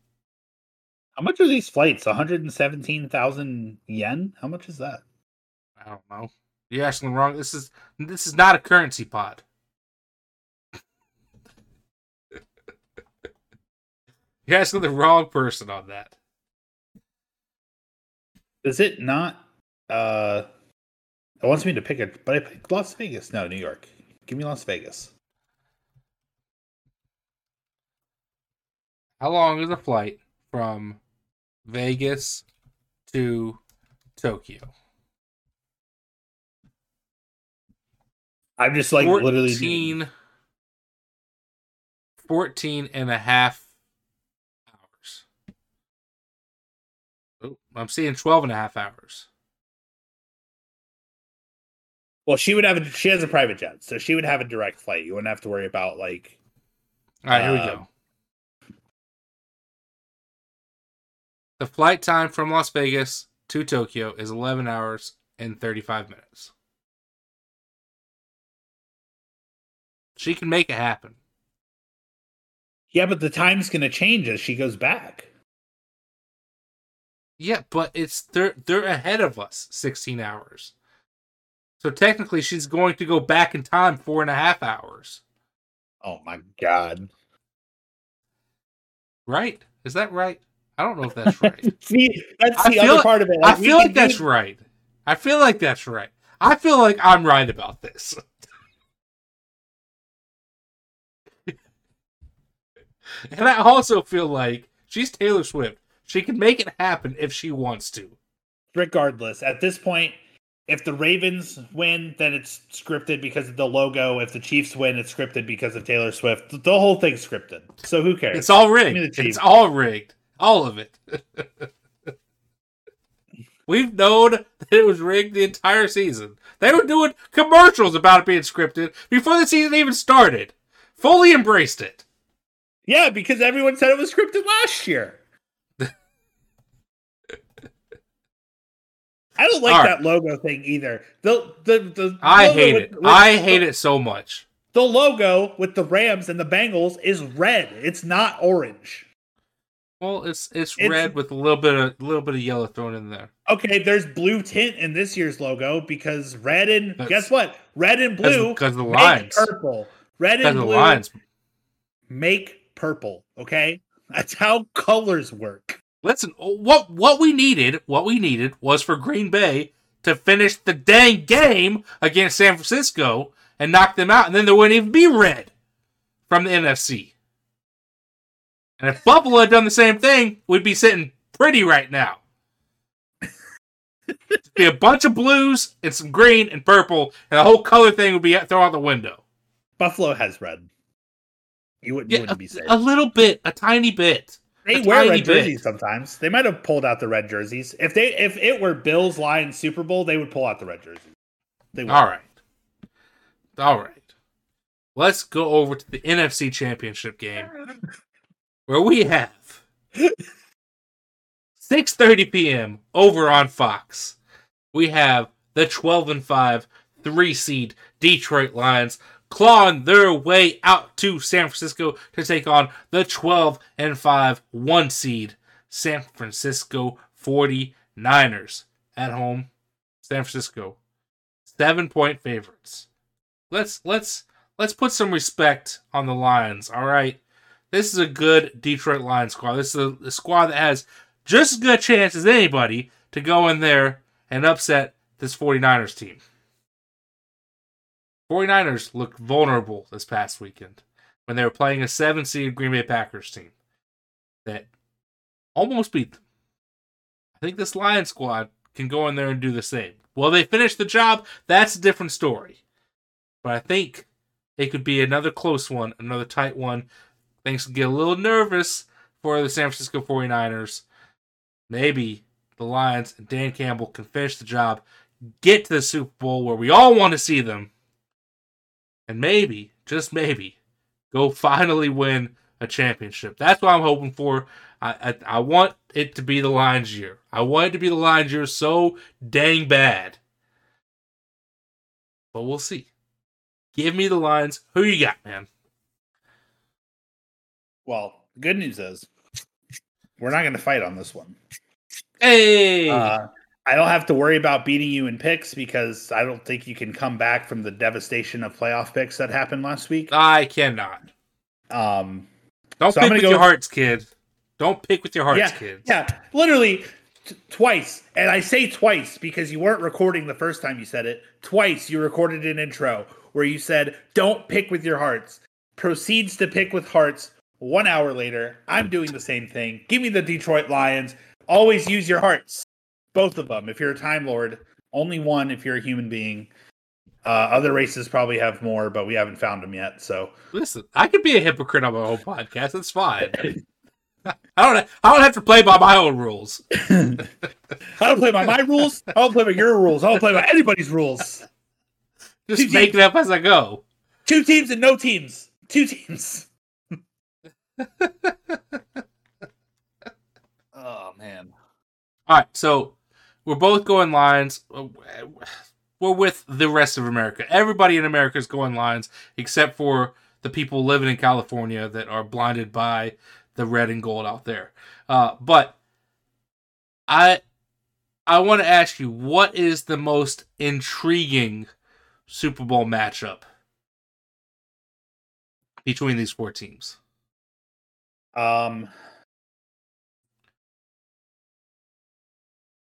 How much are these flights? 117,000 yen? How much is that? I don't know. You're asking the wrong. This is this is not a currency pod. <laughs> You're asking the wrong person on that. Is it not? Uh, it wants me to pick it, but I picked Las Vegas. No, New York. Give me Las Vegas. How long is a flight from Vegas to Tokyo? I'm just like literally 14, 14 and a half hours. Oh, I'm seeing 12 and a half hours. Well, she would have a, she has a private jet, so she would have a direct flight. You wouldn't have to worry about like. All right, here we go. Um, The flight time from Las Vegas to Tokyo is 11 hours and 35 minutes. She can make it happen. Yeah, but the time's going to change as she goes back. Yeah, but it's they're they're ahead of us 16 hours. So technically she's going to go back in time four and a half hours. Oh my god! Right? Is that right? I don't know if that's right. <laughs> See, that's I the other like- part of it. I feel like that's do- right. I feel like that's right. I feel like I'm right about this. <laughs> and I also feel like she's Taylor Swift. She can make it happen if she wants to. regardless, at this point, if the Ravens win, then it's scripted because of the logo. If the Chiefs win, it's scripted because of Taylor Swift. The whole thing's scripted. So who cares? It's all rigged. It's all rigged. All of it. <laughs> We've known that it was rigged the entire season. They were doing commercials about it being scripted before the season even started. Fully embraced it. yeah, because everyone said it was scripted last year. <laughs> I don't like right. that logo thing either. The the the I hate it. with- I hate it so much. The logo with the Rams and the Bengals is red. It's not orange. Well, it's it's, It's- red with a little bit of a little bit of yellow thrown in there. Okay, there's blue tint in this year's logo because red and That's- guess what? Red and blue Because the make lines. purple. Red and blue lines. make purple. Okay, that's how colors work. Listen, what what we needed, what we needed was for Green Bay to finish the dang game against San Francisco and knock them out, and then there wouldn't even be red from the NFC. And if Buffalo had done the same thing, we'd be sitting pretty right now. It'd be a bunch of blues and some green and purple, and the whole color thing would be thrown out the window. Buffalo has red. You wouldn't, you wouldn't a, be safe. a little bit, a tiny bit. They a wear red bit. jerseys sometimes. They might have pulled out the red jerseys. If they if it were Bills Lions Super Bowl, they would pull out the red jerseys. They would. All right. All right. Let's go over to the NFC Championship game where we have 6:30 p.m. over on Fox. We have the 12 and 5 3 seed Detroit Lions clawing their way out to San Francisco to take on the 12 and 5 1 seed San Francisco 49ers at home. San Francisco 7 point favorites. Let's let's let's put some respect on the Lions, all right? This is a good Detroit Lions squad. This is a, a squad that has just as good a chance as anybody to go in there and upset this 49ers team. 49ers looked vulnerable this past weekend when they were playing a 7 seed Green Bay Packers team that almost beat them. I think this Lions squad can go in there and do the same. Will they finish the job? That's a different story. But I think it could be another close one, another tight one. Things get a little nervous for the San Francisco 49ers. Maybe the Lions and Dan Campbell can finish the job, get to the Super Bowl where we all want to see them, and maybe, just maybe, go finally win a championship. That's what I'm hoping for. I, I, I want it to be the Lions year. I want it to be the Lions year so dang bad. But we'll see. Give me the Lions. Who you got, man? Well, the good news is we're not going to fight on this one. Hey! Uh, I don't have to worry about beating you in picks because I don't think you can come back from the devastation of playoff picks that happened last week. I cannot. Um, Don't So pick with go your hearts, kid. Don't pick with your hearts, yeah, kids. Yeah, literally t- twice. And I say twice because you weren't recording the first time you said it. Twice you recorded an intro where you said, Don't pick with your hearts. Proceeds to pick with hearts. One hour later, I'm doing the same thing. Give me the Detroit Lions. Always use your hearts. Both of them. If you're a Time Lord, only one if you're a human being. Uh, other races probably have more, but we haven't found them yet. So Listen, I could be a hypocrite on my own podcast. That's fine. <laughs> I don't. I don't have to play by my own rules. <laughs> I don't play by my rules. I don't play by your rules. I don't play by anybody's rules. Just Two make it up as I go. Two teams and no teams. Two teams. <laughs> oh man. All right, so we're both going Lions. We're with the rest of America. Everybody in America is going Lions, except for the people living in California that are blinded by the red and gold out there. Uh, but I, I want to ask you, what is the most intriguing Super Bowl matchup between these four teams? Um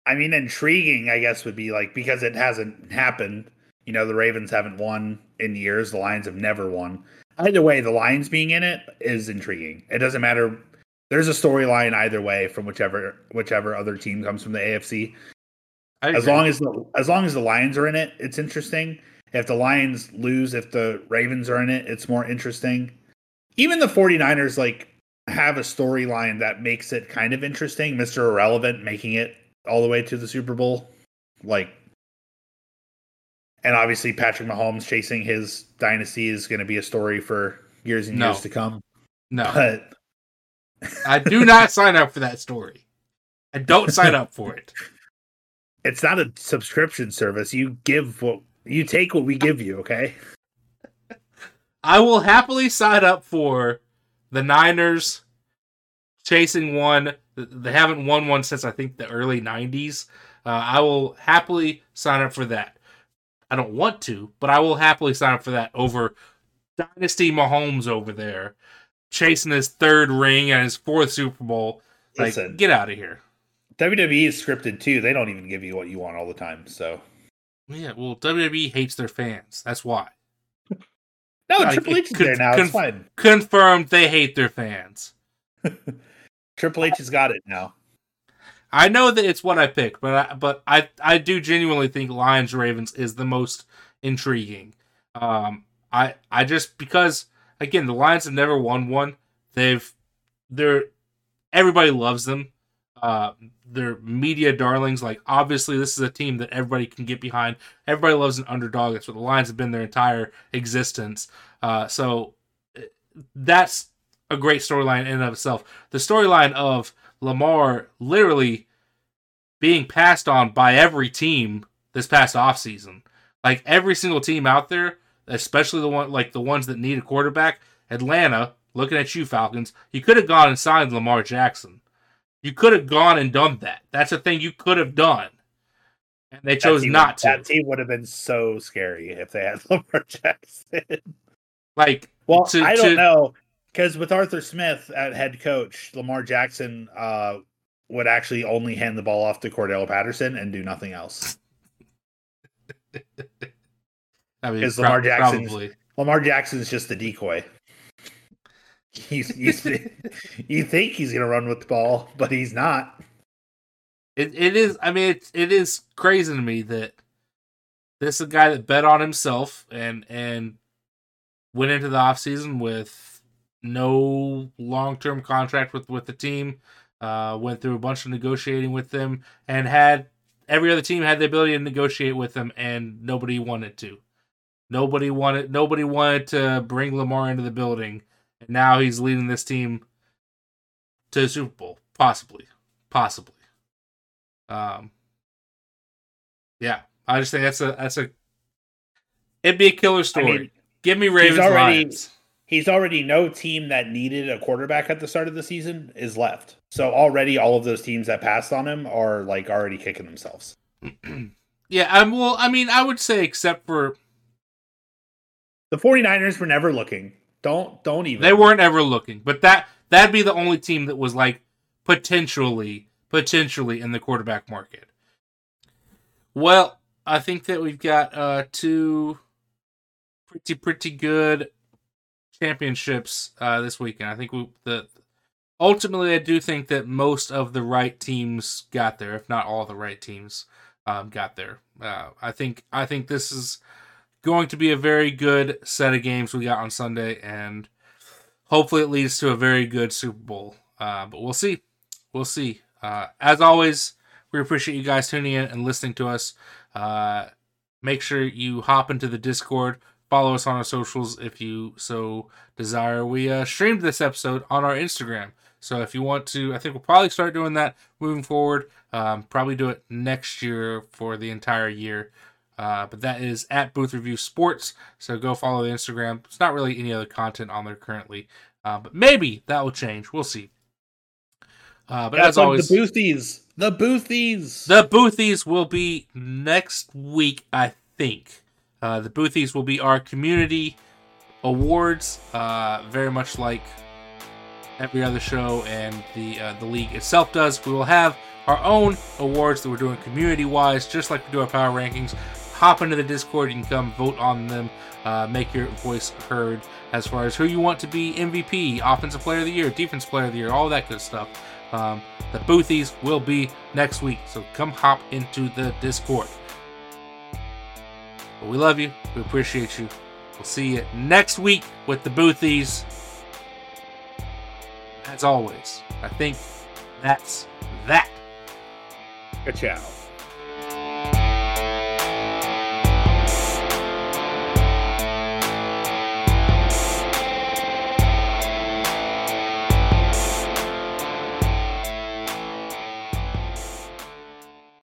I mean intriguing I guess would be like because it hasn't happened. You know, the Ravens haven't won in years, the Lions have never won. Either way, the Lions being in it is intriguing. It doesn't matter there's a storyline either way from whichever whichever other team comes from the AFC. As long as the as long as the Lions are in it, it's interesting. If the Lions lose, if the Ravens are in it, it's more interesting. Even the 49ers like have a storyline that makes it kind of interesting. Mr. Irrelevant making it all the way to the Super Bowl. Like and obviously Patrick Mahomes chasing his dynasty is going to be a story for years and No. years to come. no, But I do not <laughs> sign up for that story. I don't sign up for it. it's not a subscription service. You give what you take what we give you, okay? I will happily sign up for the Niners chasing one. They haven't won one since I think the early 90s. Uh, I will happily sign up for that. I don't want to, but I will happily sign up for that over Dynasty Mahomes over there chasing his third ring and his fourth Super Bowl. Like, Listen. get out of here. WWE is scripted too. They don't even give you what you want all the time. So Yeah, well, WWE hates their fans. That's why. No, Like, Triple H is con- there now. con- it's fine. Confirmed they hate their fans. <laughs> Triple H has got it now. I know that it's what I picked, but I, but I I do genuinely think Lions Ravens is the most intriguing. Um, I I just because again the Lions have never won one. They've they're everybody loves them. Uh, they're media darlings. Like obviously this is a team that everybody can get behind. Everybody loves an underdog. That's what the Lions have been their entire existence. Uh, so that's a great storyline in and of itself. The storyline of Lamar literally being passed on by every team this past offseason. Like every single team out there, especially the one like the ones that need a quarterback, Atlanta, looking at you Falcons, you could have gone and signed Lamar Jackson. You could have gone and done that. That's a thing you could have done. And they chose not would- to. That team would have been so scary if they had <laughs> Lamar Jackson. Like well, To- I don't to- know because with Arthur Smith at head coach, Lamar Jackson uh, would actually only hand the ball off to Cordarrelle Patterson and do nothing else. <laughs> I mean, Is Lamar Jackson's- probably. Lamar Jackson's just a decoy. He's, he's you think he's gonna run with the ball, but he's not. It it is. I mean, it it is crazy to me that this is a guy that bet on himself and and went into the offseason with no long term contract with with the team. Uh, went through a bunch of negotiating with them and had every other team had the ability to negotiate with them, and nobody wanted to. Nobody wanted. Nobody wanted to bring Lamar into the building, and now he's leading this team to the Super Bowl, possibly, possibly. Um, yeah, I just think that's a that's a it'd be a killer story. mean, Give me Ravens already- Lions. He's already no team that needed a quarterback at the start of the season is left. So already all of those teams that passed on him are like already kicking themselves. <clears throat> Yeah, I'm well. I mean, I would say except for The 49ers were never looking. Don't don't even they weren't ever looking, but that that'd be the only team that was like potentially potentially in the quarterback market. Well, I think that we've got uh, two pretty pretty good championships uh, this weekend. I think we, the ultimately I do think that most of the right teams got there, if not all the right teams um, got there. Uh, I think I think this is going to be a very good set of games we got on Sunday, and hopefully it leads to a very good Super Bowl. Uh, but we'll see. We'll see. Uh, as always, we appreciate you guys tuning in and listening to us. Uh, make sure you hop into the Discord. Follow us on our socials if you so desire. We uh, streamed this episode on our Instagram. So if you want to, I think we'll probably start doing that moving forward. Um, probably do it next year for the entire year. Uh, but that is at Booth Review Sports. So go follow the Instagram. It's not really any other content on there currently, uh, but maybe that will change. We'll see. Uh, but Yeah, as always, the boothies, the boothies. the Boothies will be next week, I think. Uh, the Boothies will be our community awards, uh, very much like every other show and the uh, the league itself does. We will have our own awards that we're doing community wise, just like we do our power rankings. Hop into the Discord, you can come vote on them, uh, make your voice heard as far as who you want to be MVP, Offensive Player of the Year, Defense Player of the Year, all that good stuff. Um, the Boothies will be next week, so come hop into the Discord. But we love you. We appreciate you. We'll see you next week with the Boothies. As always, I think that's that. Ciao.